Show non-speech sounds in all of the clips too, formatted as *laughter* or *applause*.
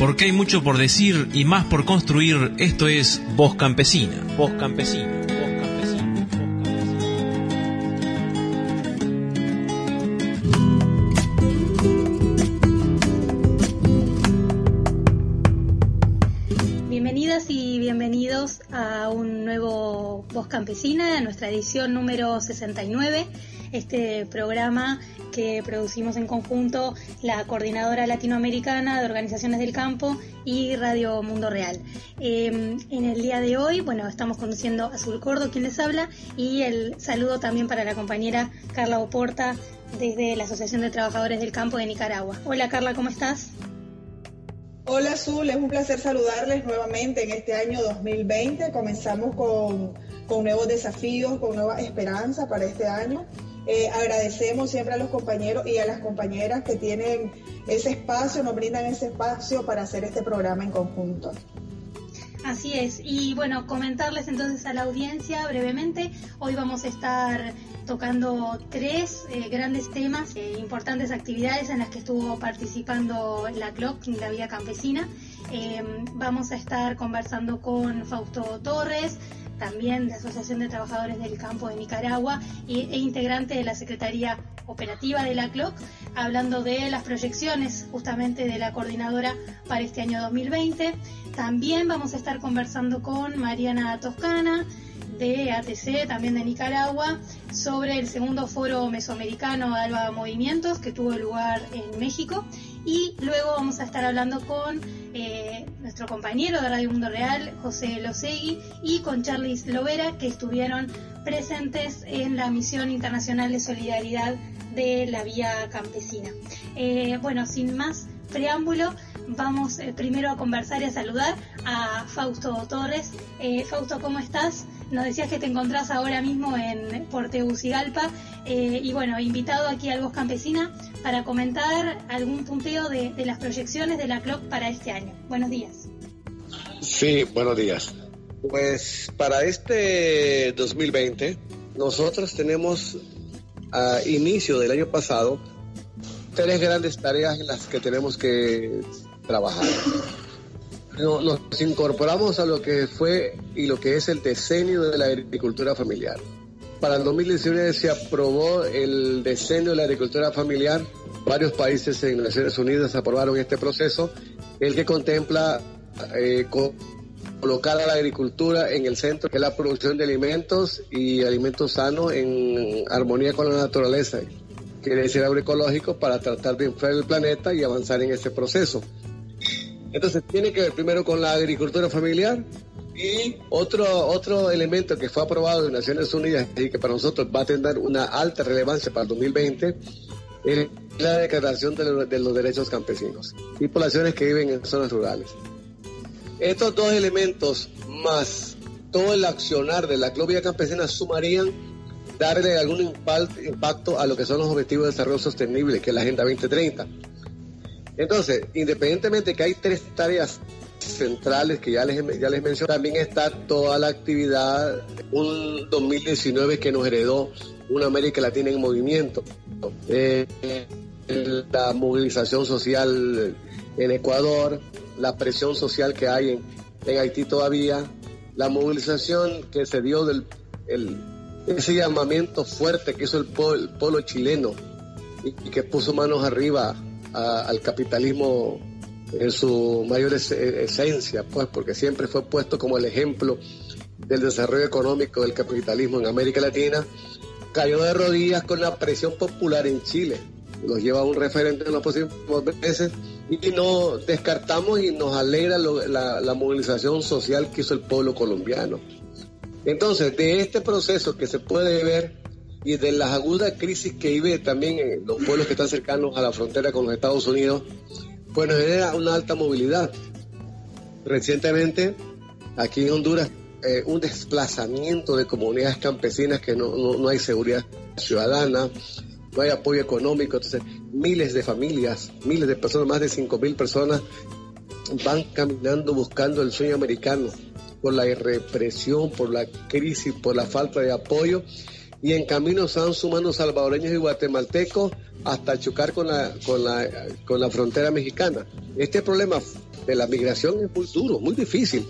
Porque hay mucho por decir y más por construir, esto es Voz Campesina. Voz Campesina. Voz Campesina. Bienvenidas y bienvenidos a un nuevo Voz Campesina, a nuestra edición número 69, este programa que producimos en conjunto la Coordinadora Latinoamericana de Organizaciones del Campo y Radio Mundo Real. Eh, en el día de hoy, bueno, estamos conduciendo a Azul Cordo, quien les habla, y el saludo también para la compañera Carla Oporta desde la Asociación de Trabajadores del Campo de Nicaragua. Hola Carla, ¿cómo estás? Hola Azul, es un placer saludarles nuevamente en este año 2020. Comenzamos con, con nuevos desafíos, con nueva esperanza para este año. Eh, agradecemos siempre a los compañeros y a las compañeras que tienen ese espacio, nos brindan ese espacio para hacer este programa en conjunto. Así es, y bueno, comentarles entonces a la audiencia brevemente, hoy vamos a estar tocando tres eh, grandes temas, eh, importantes actividades en las que estuvo participando la CLOC, la Vía Campesina. Eh, vamos a estar conversando con Fausto Torres, también de Asociación de Trabajadores del Campo de Nicaragua e integrante de la Secretaría Operativa de la CLOC, hablando de las proyecciones justamente de la coordinadora para este año 2020. También vamos a estar conversando con Mariana Toscana de ATC, también de Nicaragua, sobre el segundo foro mesoamericano de Alba Movimientos que tuvo lugar en México. Y luego vamos a estar hablando con eh, nuestro compañero de Radio Mundo Real, José Losegui, y con Charlie Lovera, que estuvieron presentes en la misión internacional de solidaridad de la Vía Campesina. Eh, bueno, sin más preámbulo, vamos eh, primero a conversar y a saludar a Fausto Torres. Fausto, ¿cómo estás? Nos decías que te encontrás ahora mismo en por Tegucigalpa eh, y bueno, invitado aquí al Voz Campesina para comentar algún punteo de, las proyecciones de la CLOC para este año. Buenos días. Sí, buenos días. Pues para este 2020 nosotros tenemos a inicio del año pasado tres grandes tareas en las que tenemos que trabajar. No- Nos incorporamos a lo que fue y lo que es el decenio de la agricultura familiar. Para el 2019 se aprobó el decenio de la agricultura familiar. Varios países en Naciones Unidas aprobaron este proceso, el que contempla eh, co- colocar a la agricultura en el centro, que es la producción de alimentos y alimentos sanos en armonía con la naturaleza. Quiere decir agroecológico para tratar de enfriar el planeta y avanzar en ese proceso. Entonces tiene que ver primero con la agricultura familiar y otro, otro elemento que fue aprobado en Naciones Unidas y que para nosotros va a tener una alta relevancia para el 2020 es la declaración de, los- de los derechos campesinos y poblaciones que viven en zonas rurales. Estos dos elementos más todo el accionar de la Clovia Campesina sumarían darle algún impacto a lo que son los objetivos de desarrollo sostenible, que es la Agenda 2030. Entonces, independientemente que hay tres tareas centrales que ya les, ya les mencioné, también está toda la actividad, un 2019 que nos heredó una América Latina en movimiento. Eh, la movilización social en Ecuador, la presión social que hay en, Haití todavía, la movilización que se dio del el- ese llamamiento fuerte que hizo el, el pueblo chileno y, y que puso manos arriba a- al capitalismo en su mayor es- esencia, pues porque siempre fue puesto como el ejemplo del desarrollo económico del capitalismo en América Latina, cayó de rodillas con la presión popular en Chile. Los lleva a un referente en los próximos meses y no descartamos y nos alegra la, movilización social que hizo el pueblo colombiano. Entonces, de este proceso que se puede ver y de las agudas crisis que vive también en los pueblos que están cercanos a la frontera con los Estados Unidos, nos genera una alta movilidad. Recientemente, aquí en Honduras, eh, un desplazamiento de comunidades campesinas que no, no, no hay seguridad ciudadana, no hay apoyo económico, entonces miles de familias, miles de personas, más de 5 mil personas van caminando buscando el sueño americano por la represión, por la crisis, por la falta de apoyo y en camino se van sumando salvadoreños y guatemaltecos hasta chocar con la, con la, con la frontera mexicana. Este problema de la migración es muy duro, muy difícil.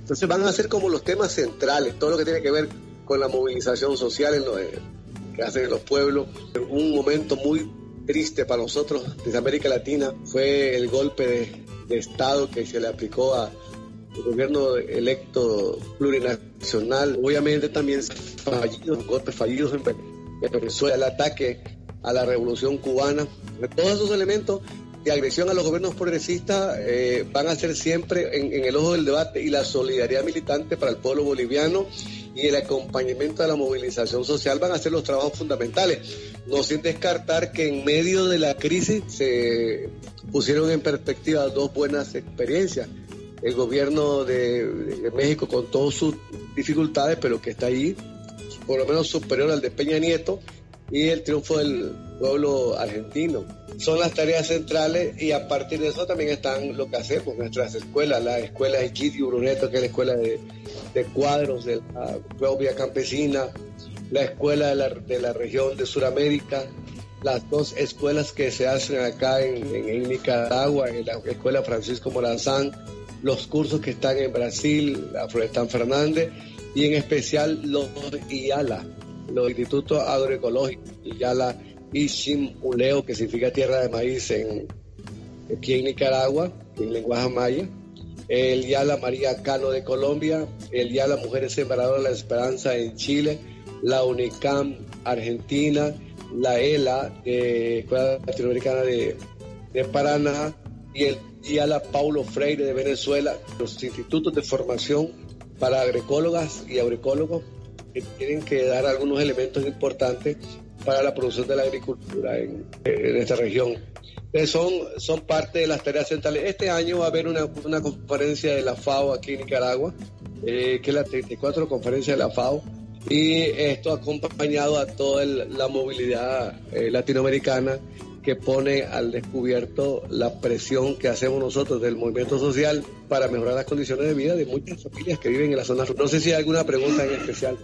Entonces van a ser como los temas centrales, todo lo que tiene que ver con la movilización social en lo, eh, que hacen los pueblos. Un momento muy triste para nosotros desde América Latina fue el golpe de, de Estado que se le aplicó a gobierno electo plurinacional, obviamente también fallidos, golpes fallidos en Venezuela, el ataque a la revolución cubana, todos esos elementos de agresión a los gobiernos progresistas eh, van a ser siempre en, en, el ojo del debate y la solidaridad militante para el pueblo boliviano y el acompañamiento a la movilización social van a ser los trabajos fundamentales. No sin descartar que en medio de la crisis se pusieron en perspectiva dos buenas experiencias el gobierno de, México con todas sus dificultades, pero que está ahí, por lo menos superior al de Peña Nieto, y el triunfo del pueblo argentino. Son las tareas centrales y a partir de eso también están lo que hacemos, nuestras escuelas, la escuela de Egidio Bruneto, que es la escuela de, cuadros de la propia campesina, la escuela de la, de la región de Sudamérica, las dos escuelas que se hacen acá en, en Nicaragua, en la escuela Francisco Morazán, los cursos que están en Brasil, la Florestan Fernández, y en especial los IALA, los Institutos Agroecológicos, IALA Uleo, que significa tierra de maíz en, aquí en Nicaragua, en lenguaje maya, el IALA María Cano de Colombia, el IALA Mujeres Sembradoras de la Esperanza en Chile, la UNICAM Argentina, la ELA, de Escuela Latinoamericana de, de Paraná, y el y a la Paulo Freire de Venezuela, los institutos de formación para agroecólogas y agroecólogos que tienen que dar algunos elementos importantes para la producción de la agricultura en, esta región. son, son parte de las tareas centrales. Este año va a haber una, una conferencia de la FAO aquí en Nicaragua, eh, que es la 34 conferencia de la FAO, y esto acompañado a toda la movilidad eh, latinoamericana que pone al descubierto la presión que hacemos nosotros del movimiento social para mejorar las condiciones de vida de muchas familias que viven en la zona. No sé si hay alguna pregunta en especial.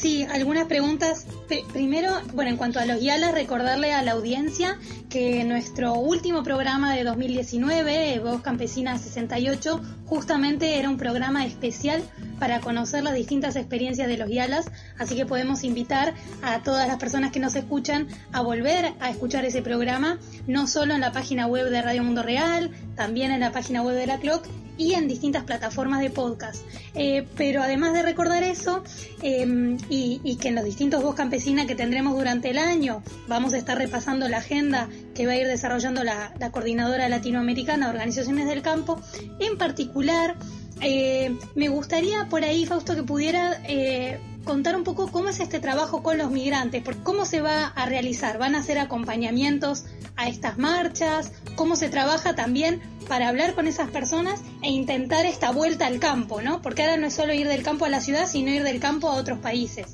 Sí, algunas preguntas. Primero, bueno, en cuanto a los YALA, recordarle a la audiencia que nuestro último programa de 2019, Voz Campesina 68, justamente era un programa especial para conocer las distintas experiencias de los YALAS, así que podemos invitar a todas las personas que nos escuchan a volver a escuchar ese programa, no solo en la página web de Radio Mundo Real, también en la página web de la Clock y en distintas plataformas de podcast. Eh, pero además de recordar eso, em, y, que en los distintos voz campesinas que tendremos durante el año, vamos a estar repasando la agenda que va a ir desarrollando la, Coordinadora Latinoamericana de Organizaciones del Campo. En particular, eh, me gustaría por ahí, Fausto, que pudiera eh, contar un poco cómo es este trabajo con los migrantes, cómo se va a realizar, van a hacer acompañamientos a estas marchas, cómo se trabaja también para hablar con esas personas e intentar esta vuelta al campo, ¿no? Porque ahora no es solo ir del campo a la ciudad, sino ir del campo a otros países.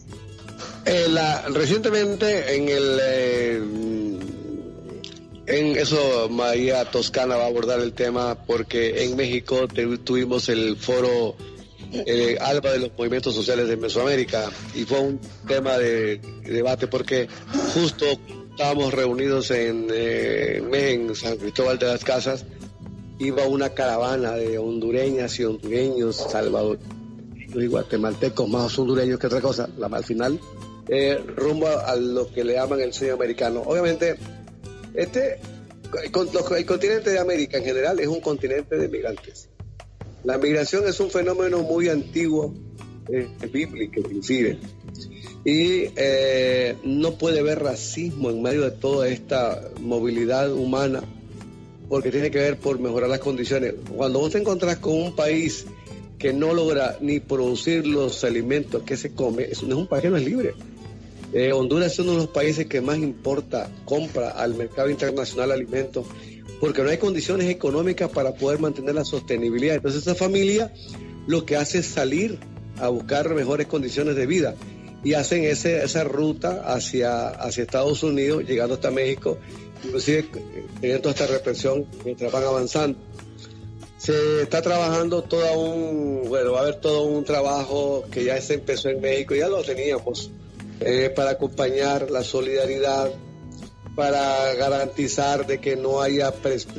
Eh, recientemente en el eh, en eso María Toscana va a abordar el tema porque en México tuvimos el foro eh, ALBA de los movimientos sociales de Mesoamérica y fue un tema de, debate porque justo estábamos reunidos en, eh, en San Cristóbal de las Casas iba una caravana de hondureñas y hondureños, salvador y guatemaltecos, más hondureños que otra cosa, la, al final, eh, rumbo a, lo que le llaman el sueño americano. Obviamente, este, el, continente de América en general es un continente de migrantes. La migración es un fenómeno muy antiguo, eh, bíblico inclusive, y eh, no puede haber racismo en medio de toda esta movilidad humana porque tiene que ver por mejorar las condiciones. Cuando vos te encontrás con un país que no logra ni producir los alimentos que se come, es un país que no es libre. Eh, Honduras es uno de los países que más importa, compra al mercado internacional alimentos, porque no hay condiciones económicas para poder mantener la sostenibilidad. Entonces esa familia lo que hace es salir a buscar mejores condiciones de vida y hacen ese, esa ruta hacia, hacia Estados Unidos, llegando hasta México inclusive teniendo esta represión mientras van avanzando. Se está trabajando todo un, bueno, va a haber todo un trabajo que ya se empezó en México, ya lo teníamos, eh, para acompañar la solidaridad para garantizar de que no haya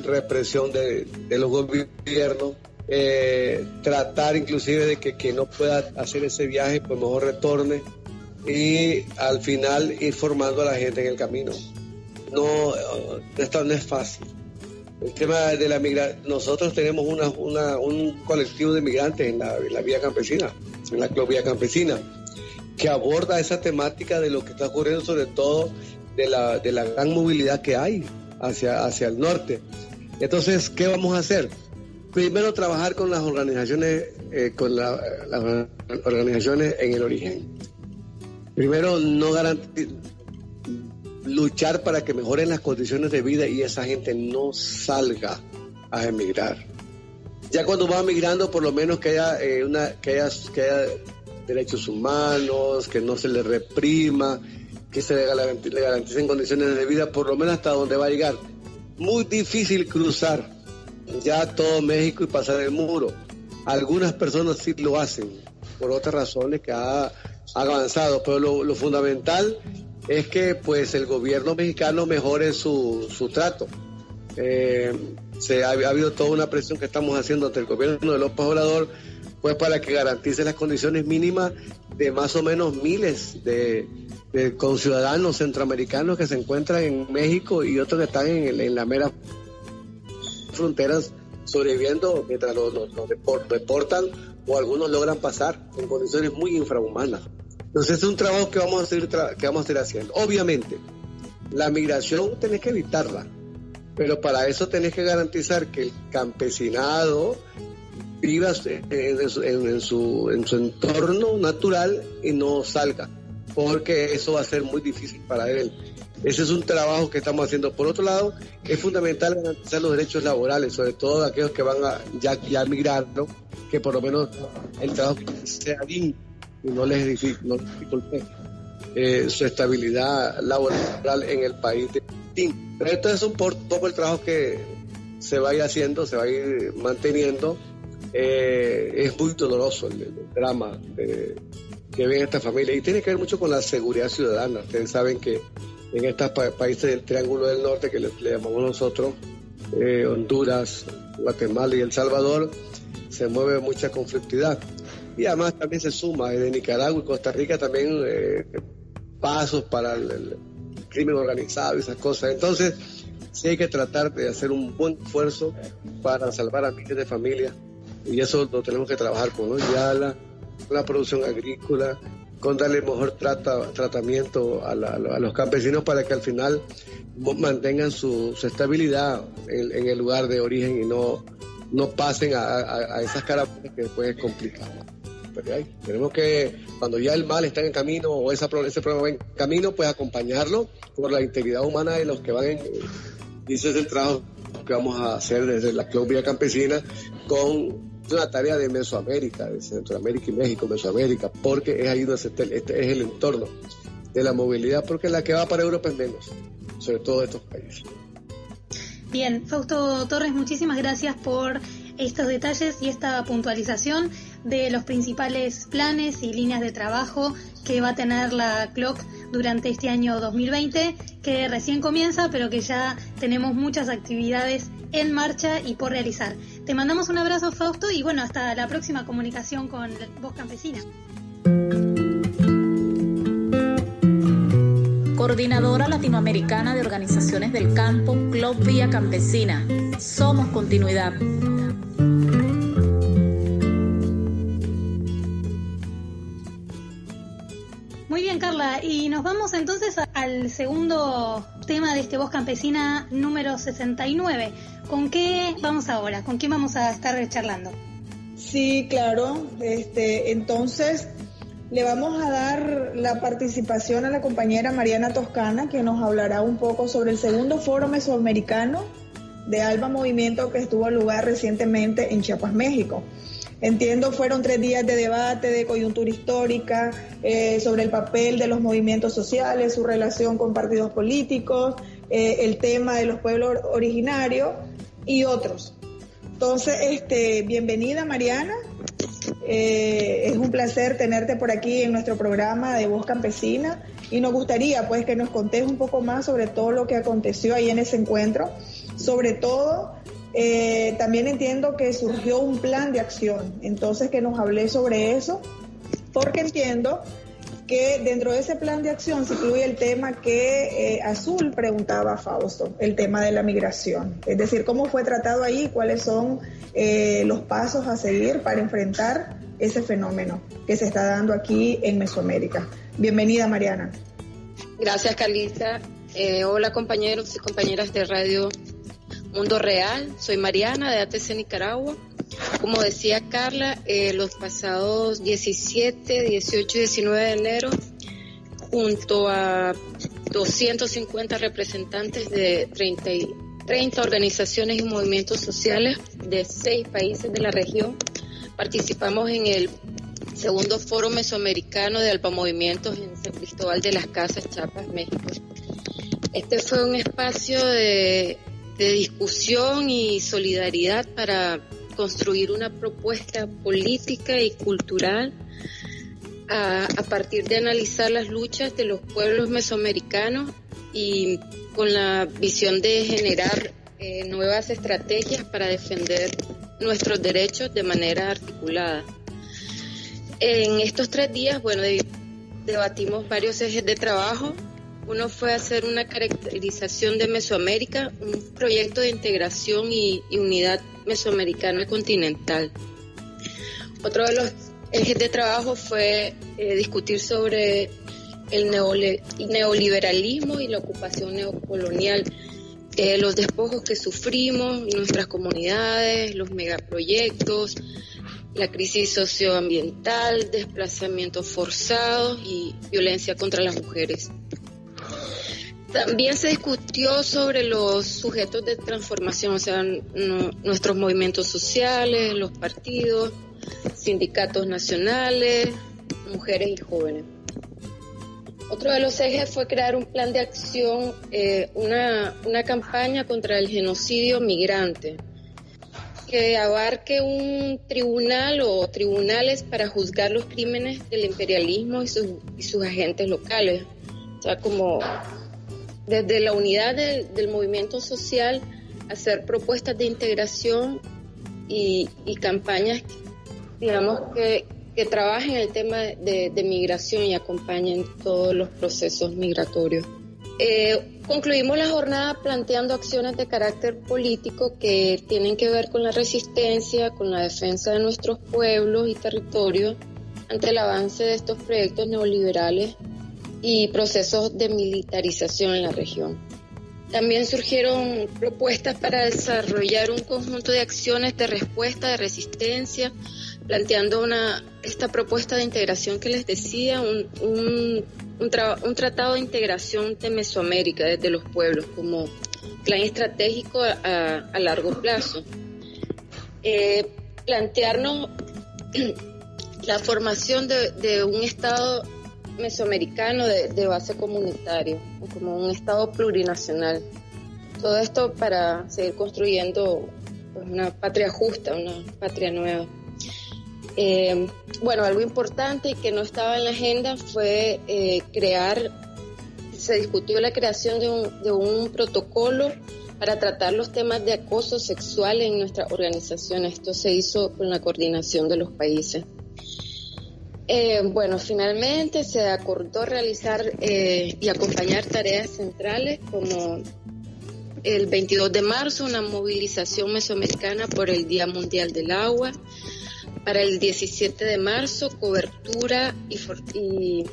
represión de, los gobiernos, eh, tratar inclusive de que quien no pueda hacer ese viaje, pues mejor retorne y al final ir formando a la gente en el camino. No, esto no es fácil. El tema de la migración, nosotros tenemos una, un colectivo de migrantes en la, vía campesina, en la Club Campesina, que aborda esa temática de lo que está ocurriendo, sobre todo de la, de la gran movilidad que hay hacia, hacia el norte. Entonces, ¿qué vamos a hacer? Primero, trabajar con las organizaciones, eh, con las organizaciones en el origen. Primero, no luchar para que mejoren las condiciones de vida y esa gente no salga a emigrar. Ya cuando va migrando, por lo menos que haya, eh, una, que haya, que haya derechos humanos, que no se le reprima, que se le garanticen condiciones de vida, por lo menos hasta donde va a llegar. Muy difícil cruzar ya todo México y pasar el muro. Algunas personas sí lo hacen, por otras razones que ha, avanzado, pero lo, fundamental es que pues el gobierno mexicano mejore su, su trato. Eh, se ha, habido toda una presión que estamos haciendo ante el gobierno de López Obrador, pues para que garantice las condiciones mínimas de más o menos miles de, con ciudadanos centroamericanos que se encuentran en México y otros que están en, en la mera fronteras sobreviviendo mientras los, deportan o algunos logran pasar en condiciones muy infrahumanas. Entonces es un trabajo que vamos a seguir, que vamos a seguir haciendo. Obviamente, la migración tenés que evitarla, pero para eso tenés que garantizar que el campesinado viva en su, en su, en su entorno natural y no salga porque eso va a ser muy difícil para él. Ese es un trabajo que estamos haciendo. Por otro lado, es fundamental garantizar los derechos laborales, sobre todo de aquellos que van a ya, ya migrar, que por lo menos el trabajo sea digno y no les dificulte eh, su estabilidad laboral en el país. Pero esto es un poco el trabajo que se va a ir haciendo, se va a ir manteniendo. Eh, es muy doloroso el, drama que ven esta familia. Y tiene que ver mucho con la seguridad ciudadana. Ustedes saben que en estos países del Triángulo del Norte, que le, llamamos nosotros, eh, Honduras, Guatemala y El Salvador, se mueve mucha conflictividad. Y además también se suma de Nicaragua y Costa Rica también eh, pasos para el, crimen organizado y esas cosas. Entonces, sí hay que tratar de hacer un buen esfuerzo para salvar a miles de familias y eso lo tenemos que trabajar con los Yala, la producción agrícola, con darle mejor tratamiento a, los campesinos para que al final mantengan su, estabilidad en, el lugar de origen y no, no pasen a, esas caravanas que después es complicado. tenemos que, cuando ya el mal está en camino o esa, ese problema va en camino, pues acompañarlo por la integridad humana de los que van en... Y ese es el trabajo que vamos a hacer desde la Club Vía Campesina con es una tarea de Mesoamérica, de Centroamérica y México, Mesoamérica, porque es ahí donde este, es el entorno de la movilidad, porque la que va para Europa es menos, sobre todo estos países. Bien, Fausto Torres, muchísimas gracias por estos detalles y esta puntualización de los principales planes y líneas de trabajo que va a tener la CLOC durante este año 2020, que recién comienza, pero que ya tenemos muchas actividades en marcha y por realizar. Te mandamos un abrazo, Fausto, y bueno, hasta la próxima comunicación con Voz Campesina. Coordinadora Latinoamericana de Organizaciones del Campo, Club Vía Campesina. Somos continuidad. Muy bien, Carla, y nos vamos entonces al segundo tema de este Voz Campesina número 69. ¿Con qué vamos ahora? ¿Con quién vamos a estar charlando? Sí, claro. Este, entonces, le vamos a dar la participación a la compañera Mariana Toscana, que nos hablará un poco sobre el segundo foro mesoamericano de Alba Movimiento que estuvo lugar recientemente en Chiapas, México. Entiendo, fueron tres días de debate, de coyuntura histórica, eh, sobre el papel de los movimientos sociales, su relación con partidos políticos, eh, el tema de los pueblos originarios y otros. Entonces, este, bienvenida Mariana. Eh, es un placer tenerte por aquí en nuestro programa de Voz Campesina y nos gustaría pues que nos contés un poco más sobre todo lo que aconteció ahí en ese encuentro, sobre todo eh, también entiendo que surgió un plan de acción, entonces que nos hablé sobre eso, porque entiendo que dentro de ese plan de acción se incluye el tema que eh, Azul preguntaba a Fausto, el tema de la migración. Es decir, cómo fue tratado ahí, cuáles son eh, los pasos a seguir para enfrentar ese fenómeno que se está dando aquí en Mesoamérica. Bienvenida, Mariana. Gracias, Carlita. Hola, compañeros y compañeras de Radio Mundo Real. Soy Mariana de ATC Nicaragua como decía Carla, eh, los pasados 17, 18 y 19 de enero, junto a 250 representantes de 30, 30 organizaciones y movimientos sociales de seis países de la región, participamos en el segundo foro mesoamericano de alpamovimientos en San Cristóbal de las Casas, Chiapas, México. Este fue un espacio de, de discusión y solidaridad para construir una propuesta política y cultural a, partir de analizar las luchas de los pueblos mesoamericanos y con la visión de generar eh, nuevas estrategias para defender nuestros derechos de manera articulada. En estos tres días, bueno, debatimos varios ejes de trabajo. Uno fue hacer una caracterización de Mesoamérica, un proyecto de integración y, unidad mesoamericana continental. Otro de los ejes de trabajo fue eh, discutir sobre el neoliberalismo y la ocupación neocolonial, eh, los despojos que sufrimos, nuestras comunidades, los megaproyectos, la crisis socioambiental, desplazamientos forzados y violencia contra las mujeres. También se discutió sobre los sujetos de transformación, o sea, nuestros movimientos sociales, los partidos, sindicatos nacionales, mujeres y jóvenes. Otro de los ejes fue crear un plan de acción, eh, una, una campaña contra el genocidio migrante, que abarque un tribunal o tribunales para juzgar los crímenes del imperialismo y sus, y sus agentes locales. O sea, como desde la unidad del movimiento social, hacer propuestas de integración y, campañas, digamos, que, trabajen el tema de, migración y acompañen todos los procesos migratorios. Eh, concluimos la jornada planteando acciones de carácter político que tienen que ver con la resistencia, con la defensa de nuestros pueblos y territorios ante el avance de estos proyectos neoliberales y procesos de militarización en la región. También surgieron propuestas para desarrollar un conjunto de acciones de respuesta, de resistencia, planteando una, esta propuesta de integración que les decía, un, un, un, tratado de integración de Mesoamérica desde los pueblos como plan estratégico a, largo plazo. Eh, plantearnos *clears throat* la formación de un Estado mesoamericano de, base comunitaria, como un Estado plurinacional. Todo esto para seguir construyendo pues, una patria justa, una patria nueva. Eh, bueno, algo importante y que no estaba en la agenda fue eh, crear, se discutió la creación de un, de un protocolo para tratar los temas de acoso sexual en nuestra organización. Esto se hizo con la coordinación de los países. Eh, bueno, finalmente se acordó realizar eh, y acompañar tareas centrales como el 22 de marzo una movilización mesoamericana por el Día Mundial del Agua, para el 17 de marzo cobertura y,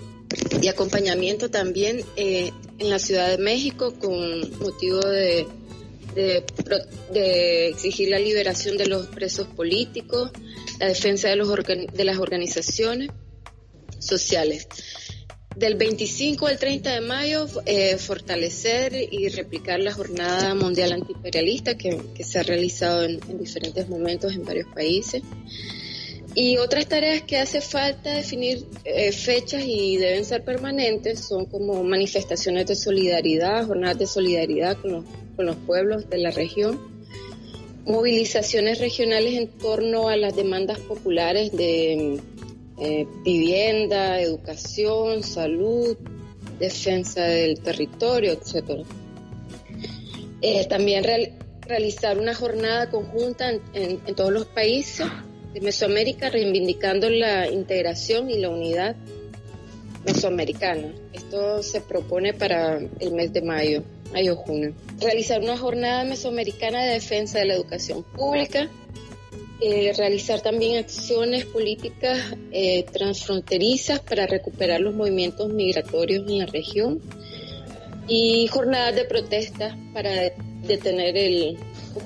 acompañamiento también eh, en la Ciudad de México con motivo de, de, exigir la liberación de los presos políticos, la defensa de, los de las organizaciones sociales. Del 25 al 30 de mayo, eh, fortalecer y replicar la Jornada Mundial Antiimperialista que, se ha realizado en, diferentes momentos en varios países. Y otras tareas que hace falta definir eh, fechas y deben ser permanentes son como manifestaciones de solidaridad, jornadas de solidaridad con los, con los pueblos de la región, movilizaciones regionales en torno a las demandas populares de eh, vivienda, educación, salud, defensa del territorio, etc. Eh, también realizar una jornada conjunta en, todos los países de Mesoamérica reivindicando la integración y la unidad mesoamericana. Esto se propone para el mes de mayo, mayo-junio. Realizar una jornada mesoamericana de defensa de la educación pública, eh, realizar también acciones políticas eh, transfronterizas para recuperar los movimientos migratorios en la región y jornadas de protesta para detener el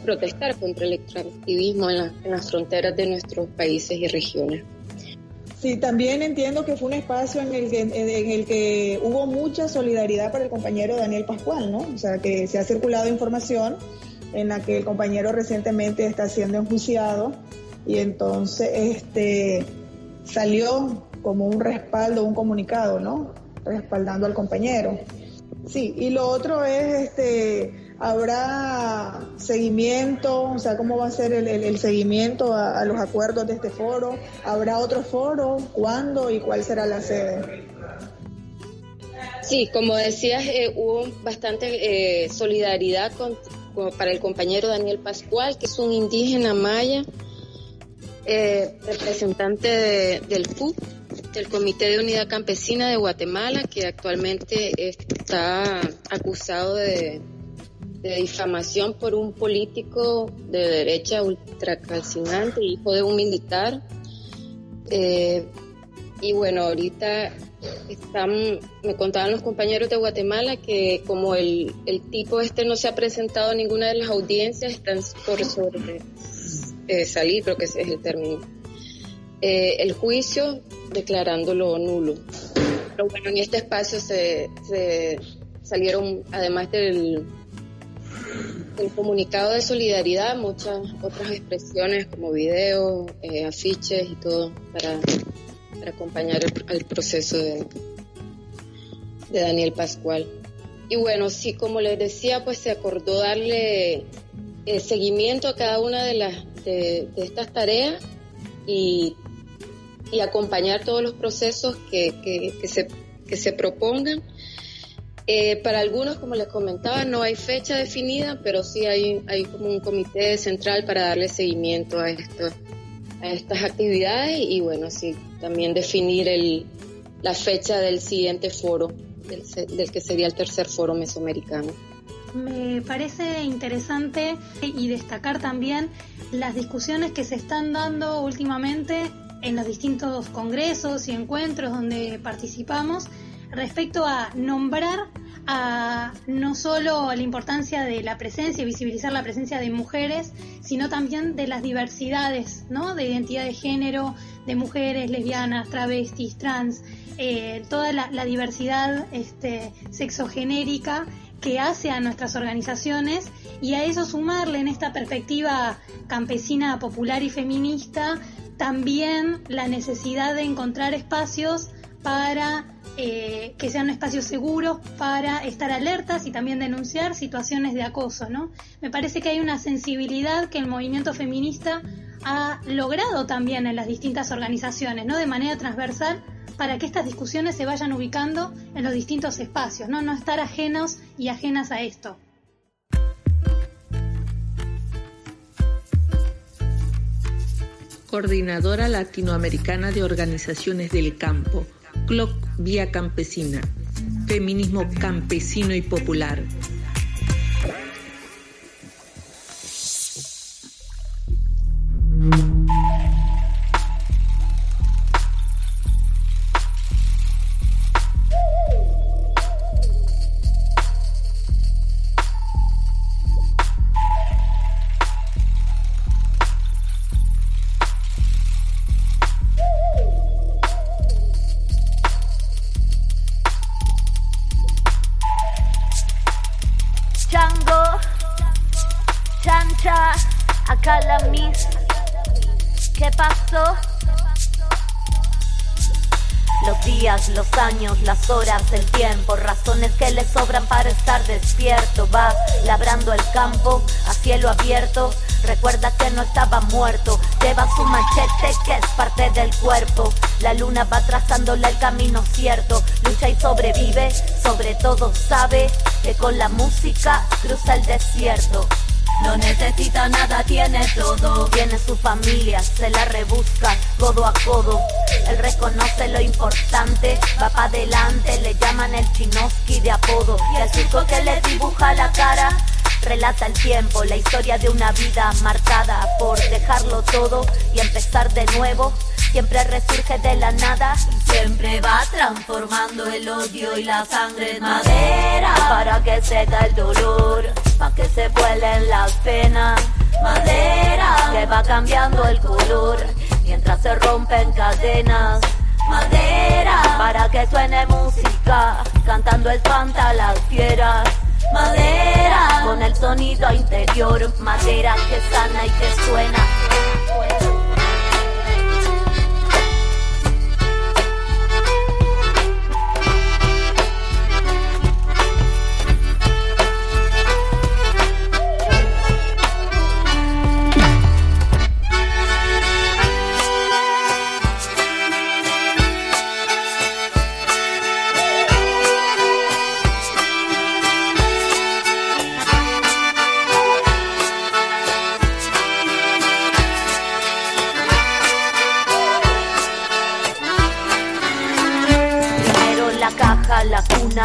protestar contra el extractivismo en, en las fronteras de nuestros países y regiones. Sí, también entiendo que fue un espacio en el que, en el que hubo mucha solidaridad para el compañero Daniel Pascual, ¿no? O sea, que se ha circulado información en la que el compañero recientemente está siendo enjuiciado y entonces este salió como un respaldo, un comunicado, ¿no? Respaldando al compañero. Sí, y lo otro es este ¿Habrá seguimiento? O sea, ¿cómo va a ser el, seguimiento a, los acuerdos de este foro? ¿Habrá otro foro? ¿Cuándo y cuál será la sede? Sí, como decías, eh, hubo bastante eh, solidaridad para el compañero Daniel Pascual, que es un indígena maya, eh, representante del CUP, del Comité de Unidad Campesina de Guatemala, que actualmente está acusado de difamación por un político de derecha ultracalcinante, hijo de un militar. Eh, y bueno, ahorita están, me contaban los compañeros de Guatemala que como el, el tipo este no se ha presentado a ninguna de las audiencias, están por sobre eh, salir, creo que es el término, eh, el juicio declarándolo nulo. Pero bueno, en este espacio se, se salieron, además del el comunicado de solidaridad, muchas otras expresiones como videos, eh, afiches y todo para, acompañar el, proceso de, de Daniel Pascual. Y bueno, sí, como les decía, pues se acordó darle eh, seguimiento a cada una de, las, de, estas tareas y, y, acompañar todos los procesos que, que, se, que se propongan eh, para algunos, como les comentaba, no hay fecha definida, pero sí hay, hay como un comité central para darle seguimiento a, esto, a estas actividades y bueno, sí, también definir el, la fecha del siguiente foro, del, del que sería el tercer foro mesoamericano. Me parece interesante y destacar también las discusiones que se están dando últimamente en los distintos congresos y encuentros donde participamos respecto a nombrar a no solo la importancia de la presencia y visibilizar la presencia de mujeres, sino también de las diversidades, ¿no? De identidad de género, de mujeres, lesbianas, travestis, trans, eh, toda la, diversidad este, sexogenérica que hace a nuestras organizaciones y a eso sumarle en esta perspectiva campesina, popular y feminista también la necesidad de encontrar espacios para eh, que sean espacios seguros para estar alertas y también denunciar situaciones de acoso, ¿no? Me parece que hay una sensibilidad que el movimiento feminista ha logrado también en las distintas organizaciones, ¿no? De manera transversal para que estas discusiones se vayan ubicando en los distintos espacios, ¿no? No estar ajenos y ajenas a esto. Coordinadora Latinoamericana de Organizaciones del Campo Clock Vía Campesina, Feminismo Campesino y Popular. Horas, el tiempo, razones que le sobran para estar despierto. Va labrando el campo a cielo abierto. Recuerda que no estaba muerto. Lleva su machete que es parte del cuerpo. La luna va trazándole el camino cierto. Lucha y sobrevive. Sobre todo sabe que con la música cruza el desierto. No necesita nada, tiene todo. Tiene su familia, se la rebusca codo a codo. Él reconoce lo importante, va para adelante, le llaman el chinoski de apodo. Y el circo que le dibuja la cara relata el tiempo, la historia de una vida marcada por dejarlo todo y empezar de nuevo. Siempre resurge de la nada y siempre va transformando el odio y la sangre en madera para que seca el dolor, para que se vuelen las penas. Madera que va cambiando el color mientras se rompen cadenas. Madera para que suene música, cantando espanta a las fieras. Madera con el sonido interior, madera que sana y que suena.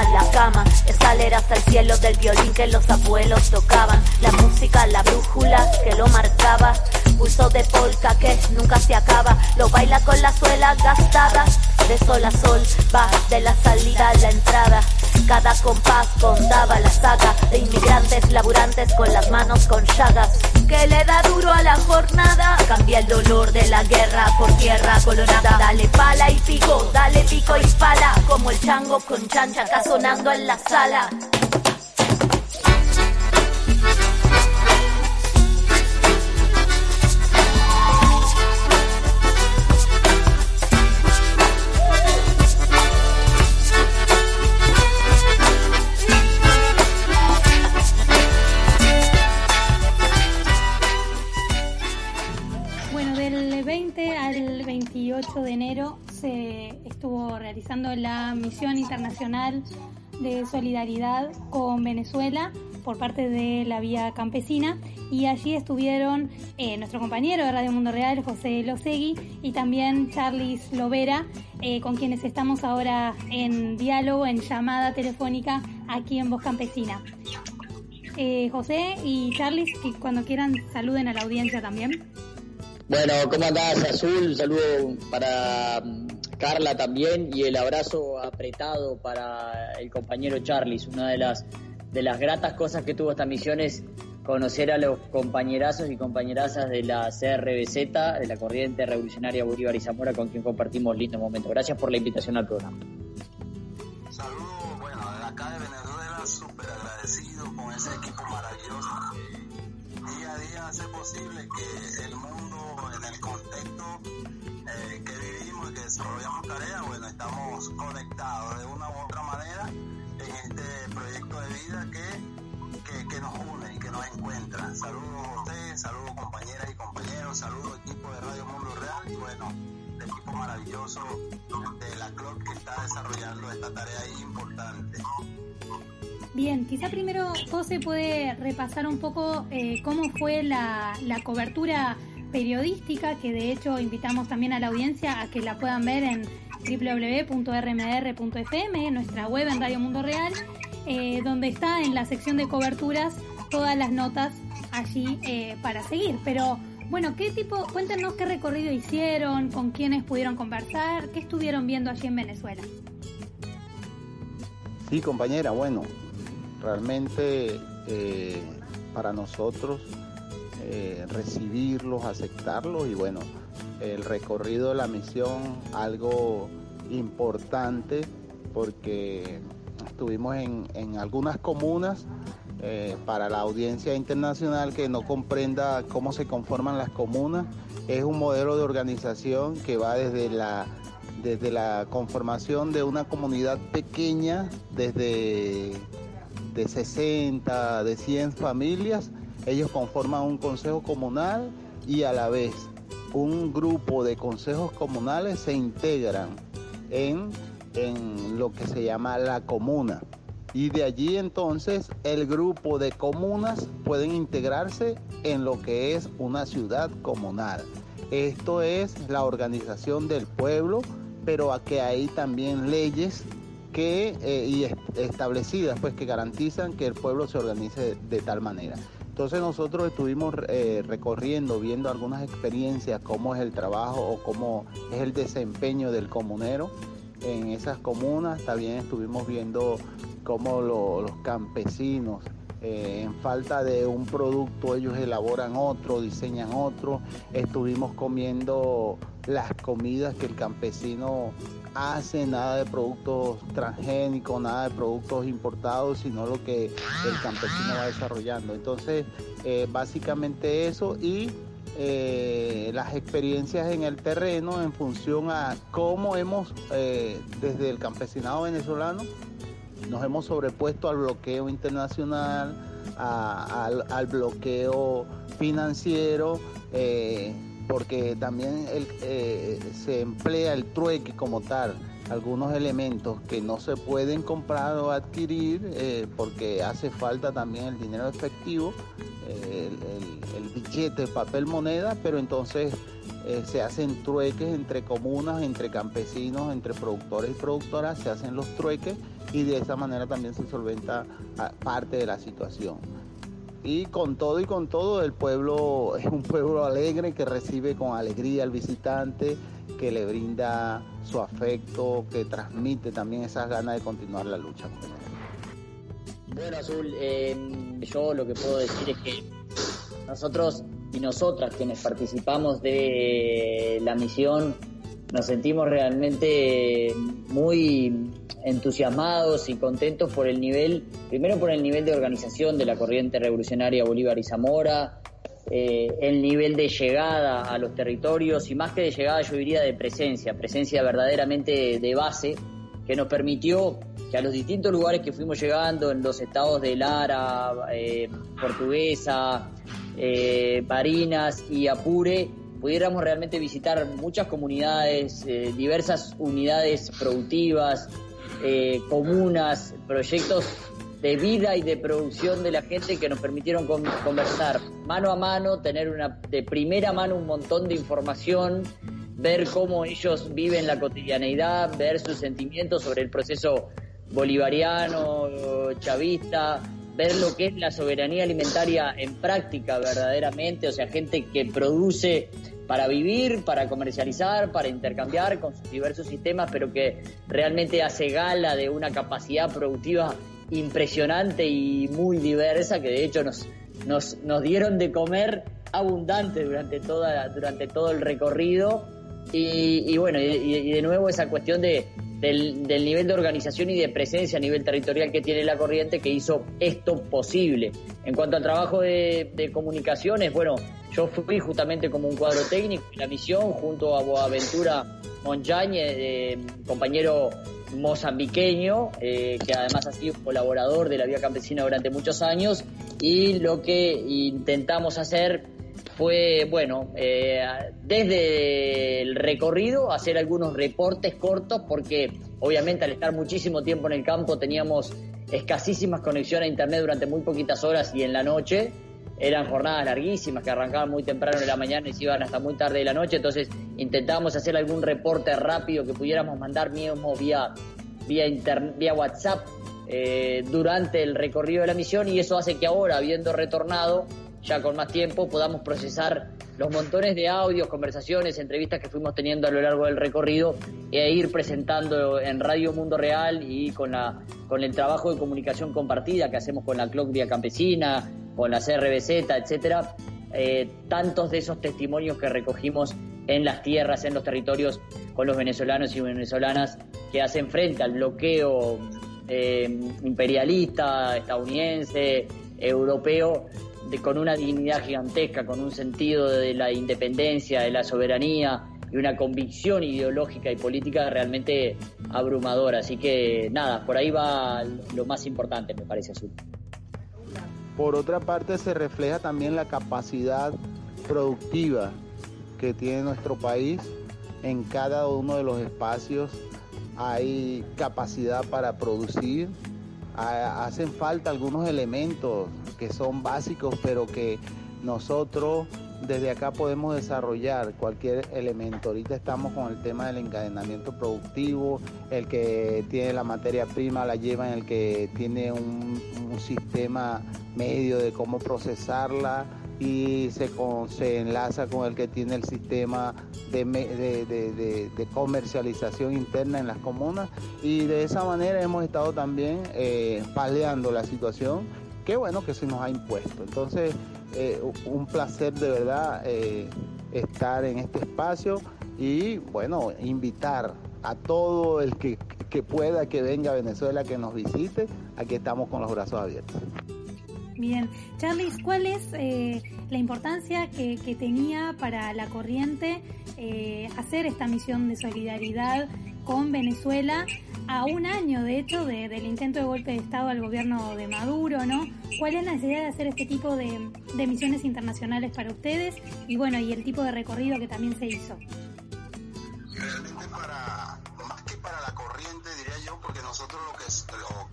La cama, escalera hasta el cielo del violín que los abuelos tocaban, la música, la brújula que lo marcaba, pulso de polka que nunca se acaba, lo baila con la suela gastada, de sol a sol, va de la salida a la entrada. Cada compás contaba la saga de inmigrantes laburantes con las manos con llagas. Que le da duro a la jornada. Cambia el dolor de la guerra por tierra colorada. Dale pala y pico, dale pico y pala. Como el chango con chancha está sonando en la sala. Realizando la misión internacional de solidaridad con Venezuela por parte de la Vía Campesina y allí estuvieron eh, nuestro compañero de Radio Mundo Real, José Losegui, y también Charlis Lovera, eh, con quienes estamos ahora en diálogo, en llamada telefónica aquí en Voz Campesina. Eh, José y Charlis, que cuando quieran saluden a la audiencia también. Bueno, ¿cómo andás, Azul? Un saludo para mm, Carla también y el abrazo apretado para el compañero Charlie. Una de las, de las gratas cosas que tuvo esta misión es conocer a los compañerazos y compañerazas de la CRBZ, de la Corriente Revolucionaria Bolívar y Zamora, con quien compartimos lindos momentos. Gracias por la invitación al programa. Saludos, bueno, acá de Venezuela, súper agradecido con ese equipo posible que el mundo en el contexto eh, que vivimos y que desarrollamos tareas, bueno, estamos conectados de una u otra manera en este proyecto de vida que, que, nos une y que nos encuentra. Saludos a ustedes, saludos compañeras y compañeros, saludos equipo de Radio Mundo Real y bueno, el equipo maravilloso de la CLOC que está desarrollando esta tarea importante. Bien, quizá primero José puede repasar un poco eh, cómo fue la, la cobertura periodística que de hecho invitamos también a la audiencia a que la puedan ver en www.rmr.fm, nuestra web en Radio Mundo Real, eh, donde está en la sección de coberturas todas las notas allí eh, para seguir. Pero bueno, ¿qué tipo? Cuéntenos qué recorrido hicieron, con quiénes pudieron conversar, qué estuvieron viendo allí en Venezuela. Sí, compañera, bueno, realmente eh, para nosotros eh, recibirlos, aceptarlos y bueno, el recorrido de la misión algo importante porque estuvimos en, en algunas comunas eh, para la audiencia internacional que no comprenda cómo se conforman las comunas. Es un modelo de organización que va desde la desde la conformación de una comunidad pequeña, desde de 60, de 100 familias, ellos conforman un consejo comunal y a la vez un grupo de consejos comunales se integran en, en lo que se llama la comuna. Y de allí entonces el grupo de comunas pueden integrarse en lo que es una ciudad comunal. Esto es la organización del pueblo, pero a que hay también leyes que eh, y establecidas pues que garantizan que el pueblo se organice de, tal manera. Entonces nosotros estuvimos eh, recorriendo, viendo algunas experiencias, cómo es el trabajo o cómo es el desempeño del comunero en esas comunas. También estuvimos viendo cómo los campesinos, eh, en falta de un producto, ellos elaboran otro, diseñan otro. Estuvimos comiendo las comidas que el campesino hace, nada de productos transgénicos, nada de productos importados, sino lo que el campesino va desarrollando. Entonces, eh, básicamente eso y eh, las experiencias en el terreno en función a cómo hemos, eh, desde el campesinado venezolano, nos hemos sobrepuesto al bloqueo internacional, al, bloqueo financiero, porque también se emplea el trueque como tal algunos elementos que no se pueden comprar o adquirir porque hace falta también el dinero efectivo el, billete, el papel moneda, pero entonces eh, se hacen trueques entre comunas, entre campesinos, entre productores y productoras, se hacen los trueques y de esa manera también se solventa ah, parte de la situación. Y con todo y con todo, el pueblo es un pueblo alegre que recibe con alegría al visitante, que le brinda su afecto, que transmite también esas ganas de continuar la lucha. Bueno, Azul, eh, yo lo que puedo decir es que nosotros y nosotras quienes participamos de la misión nos sentimos realmente muy entusiasmados y contentos por el nivel, primero por el nivel de organización de la corriente revolucionaria Bolívar y Zamora, eh, el nivel de llegada a los territorios y más que de llegada yo diría de presencia, presencia verdaderamente de base que nos permitió que a los distintos lugares que fuimos llegando, en los estados de Lara, eh, Portuguesa, eh, Barinas y Apure, pudiéramos realmente visitar muchas comunidades, eh, diversas unidades productivas, comunas, proyectos de vida y de producción de la gente que nos permitieron conversar. Mano a mano, tener una de primera mano un montón de información ver cómo ellos viven la cotidianeidad, ver sus sentimientos sobre el proceso bolivariano, chavista, ver lo que es la soberanía alimentaria en práctica verdaderamente, o sea, gente que produce para vivir, para comercializar, para intercambiar con sus diversos sistemas, pero que realmente hace gala de una capacidad productiva impresionante y muy diversa, que de hecho nos, nos, nos dieron de comer abundante durante, toda, durante todo el recorrido. Y, bueno, y, de nuevo esa cuestión de, del, nivel de organización y de presencia a nivel territorial que tiene la corriente que hizo esto posible. En cuanto al trabajo de, comunicaciones, bueno, yo fui justamente como un cuadro técnico en la misión junto a Boaventura Monjañe, compañero mozambiqueño, eh, que además ha sido colaborador de la Vía Campesina durante muchos años, y lo que intentamos hacer fue, bueno, eh, desde el recorrido hacer algunos reportes cortos porque obviamente al estar muchísimo tiempo en el campo teníamos escasísimas conexiones a internet durante muy poquitas horas y en la noche. Eran jornadas larguísimas que arrancaban muy temprano en la mañana y se iban hasta muy tarde de la noche, entonces intentábamos hacer algún reporte rápido que pudiéramos mandar mismo vía, vía, vía WhatsApp eh, durante el recorrido de la misión y eso hace que ahora, habiendo retornado, ya con más tiempo podamos procesar los montones de audios, conversaciones, entrevistas que fuimos teniendo a lo largo del recorrido e ir presentando en Radio Mundo Real y con, la, con el trabajo de comunicación compartida que hacemos con la Clock Vía Campesina, con la CRBZ, etcétera, eh, tantos de esos testimonios que recogimos en las tierras, en los territorios, con los venezolanos y venezolanas que hacen frente al bloqueo eh, imperialista, estadounidense, europeo, con una dignidad gigantesca, con un sentido de la independencia, de la soberanía, y una convicción ideológica y política realmente abrumadora. Así que nada, por ahí va lo más importante, me parece, Azul. Por otra parte, se refleja también la capacidad productiva que tiene nuestro país. En cada uno de los espacios hay capacidad para producir. Hacen falta algunos elementos que son básicos, pero que nosotros desde acá podemos desarrollar cualquier elemento. Ahorita estamos con el tema del encadenamiento productivo, el que tiene la materia prima la lleva en el que tiene un, sistema medio de cómo procesarla y se, enlaza con el que tiene el sistema de, comercialización interna en las comunas y de esa manera hemos estado también eh, la situación que bueno que se nos ha impuesto. Entonces eh, un placer de verdad eh, estar en este espacio y bueno, invitar a todo el que, pueda que venga a Venezuela, que nos visite. Aquí estamos con los brazos abiertos. Bien, Charles, ¿cuál es eh, la importancia que, tenía para la corriente hacer esta misión de solidaridad con Venezuela a un año, de hecho, del intento de golpe de Estado al gobierno de Maduro, ¿no? ¿Cuál es la necesidad de hacer este tipo de, misiones internacionales para ustedes? Y bueno, y el tipo de recorrido que también se hizo.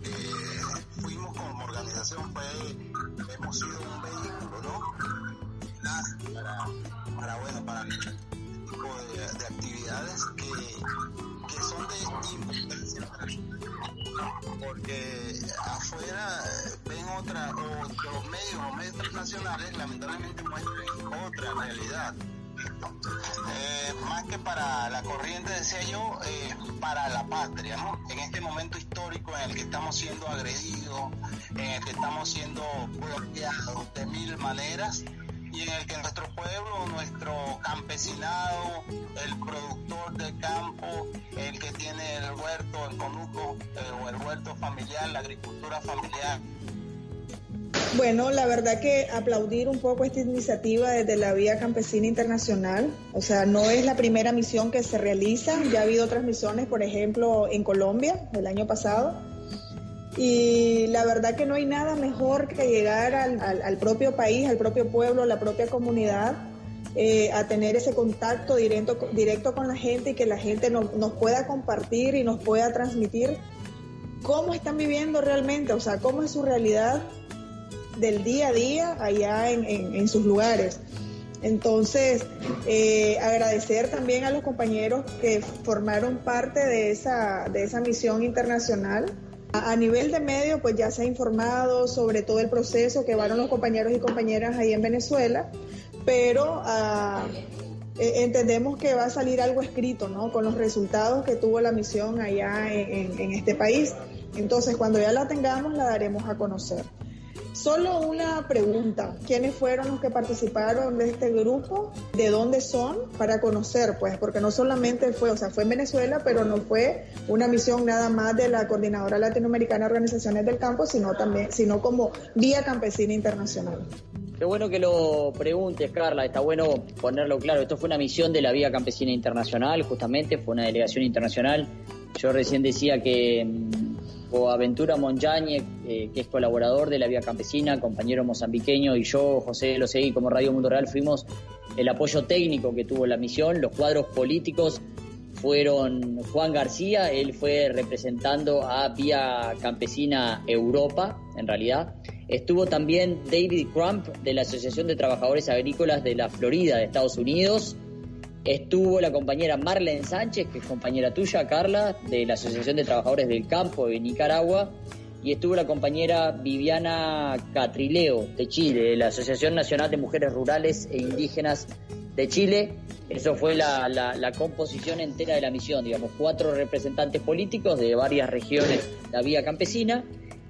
Que fuimos como organización fue, hemos sido un vehículo, ¿no? Para, para bueno, para el tipo de, de actividades que que son de importancia porque afuera ven otra, o los medios o medios transnacionales lamentablemente muestran otra realidad. Eh, más que para la corriente, decía yo, eh, para la patria, ¿no? En este momento histórico en el que estamos siendo agredidos, en el que estamos siendo bloqueados de mil maneras, y en el que nuestro pueblo, nuestro campesinado, el productor del campo, el que tiene el huerto, el conuco eh, o el huerto familiar, la agricultura familiar. Bueno, la verdad que aplaudir un poco esta iniciativa desde la Vía Campesina Internacional, o sea, no es la primera misión que se realiza, ya ha habido otras misiones, por ejemplo, en Colombia el año pasado, y la verdad que no hay nada mejor que llegar al, propio país, al propio pueblo, a la propia comunidad, eh, a tener ese contacto directo, directo con la gente y que la gente nos pueda compartir y nos pueda transmitir cómo están viviendo realmente, o sea, cómo es su realidad del día a día allá en, sus lugares. Entonces, eh, agradecer también a los compañeros que formaron parte de esa, de esa misión internacional a nivel de medio, pues ya se ha informado sobre todo el proceso que van los compañeros y compañeras ahí en Venezuela, pero ah, e, entendemos que va a salir algo escrito, ¿no? Con los resultados que tuvo la misión allá en este país. Entonces, cuando ya la tengamos, la daremos a conocer. Solo una pregunta, ¿quiénes fueron los que participaron de este grupo? ¿De dónde son? Para conocer, pues, porque no solamente fue, o sea, fue en Venezuela, pero no fue una misión nada más de la Coordinadora Latinoamericana de Organizaciones del Campo, sino también, sino como Vía Campesina Internacional. Qué bueno que lo preguntes, Carla, está bueno ponerlo claro. Esto fue una misión de la Vía Campesina Internacional, justamente, fue una delegación internacional. Yo recién decía que mm, Aventura Monjañe, eh, que es colaborador de la Vía Campesina, compañero mozambiqueño, y yo, José lo seguí como Radio Mundo Real, fuimos el apoyo técnico que tuvo la misión. Los cuadros políticos fueron Juan García, él fue representando a Vía Campesina Europa, en realidad. Estuvo también David Crump de la Asociación de Trabajadores Agrícolas de la Florida, de Estados Unidos. Estuvo la compañera Marlene Sánchez, que es compañera tuya, Carla, de la Asociación de Trabajadores del Campo de Nicaragua. Y estuvo la compañera Viviana Catrileo, de Chile, de la Asociación Nacional de Mujeres Rurales e Indígenas de Chile. Eso fue la, composición entera de la misión, digamos, cuatro representantes políticos de varias regiones de la vía campesina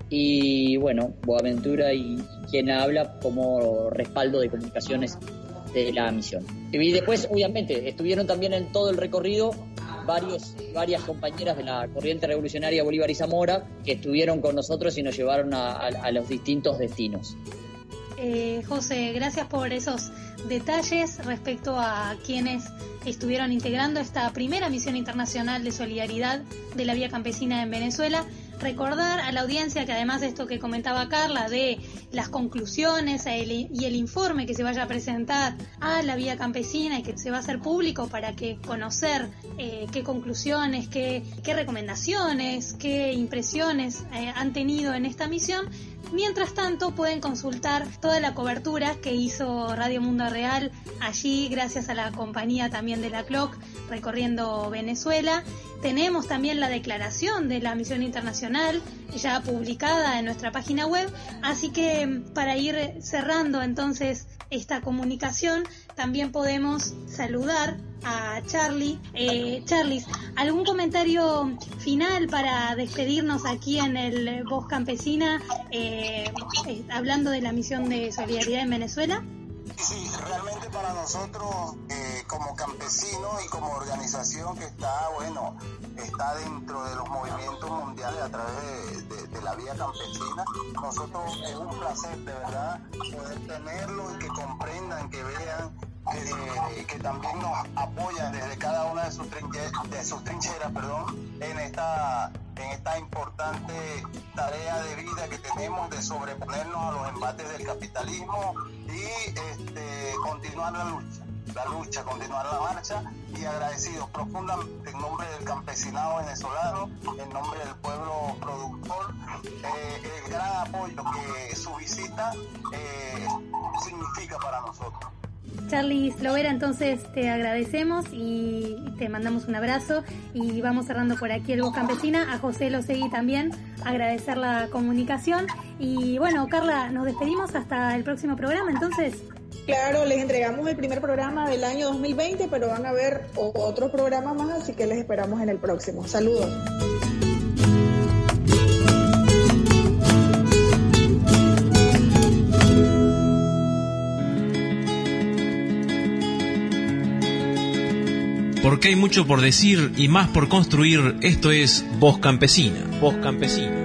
y, bueno, Boaventura y quien habla como respaldo de comunicaciones de la misión. Y después, obviamente, estuvieron también en todo el recorrido varios, varias compañeras de la corriente revolucionaria Bolívar y Zamora que estuvieron con nosotros y nos llevaron a, los distintos destinos. Eh, José, gracias por esos detalles respecto a quienes estuvieron integrando esta primera misión internacional de solidaridad de la Vía Campesina en Venezuela recordar a la audiencia que además de esto que comentaba Carla, de las conclusiones y el informe que se vaya a presentar a la vía campesina y que se va a hacer público para que conocer eh, qué conclusiones, qué, qué, recomendaciones, qué impresiones eh, han tenido en esta misión, Mientras tanto, pueden consultar toda la cobertura que hizo Radio Mundo Real allí, gracias a la compañía también de la CLOC, recorriendo Venezuela. Tenemos también la declaración de la misión internacional ya publicada en nuestra página web, así que para ir cerrando entonces esta comunicación, también podemos saludar a Charlie. Eh, Charlie, ¿algún comentario final para despedirnos aquí en el Voz Campesina, eh, eh, hablando de la misión de solidaridad en Venezuela? Sí, realmente para nosotros eh, como campesinos y como organización que está, bueno, está dentro de los movimientos mundiales a través de, la vía campesina, nosotros es un placer de verdad poder tenerlos y que comprendan, que vean eh, que también nos apoyan desde cada una de sus trincheras, de sus trincheras perdón, en esta en esta importante tarea de vida que tenemos de sobreponernos a los embates del capitalismo y este, continuar la lucha, la lucha, continuar la marcha y agradecidos profundamente en nombre del campesinado venezolano, en nombre del pueblo productor, eh, el gran apoyo que su visita eh, significa para nosotros. Charlie Slovera, entonces te agradecemos y te mandamos un abrazo y vamos cerrando por aquí el Voz Campesina. A José Losegui también agradecer la comunicación. Y bueno, Carla, nos despedimos hasta el próximo programa entonces. Claro, les entregamos el primer programa del año 2020, pero van a ver otro programa más, así que les esperamos en el próximo. Saludos. Porque hay mucho por decir y más por construir. Esto es Voz Campesina. Voz Campesina.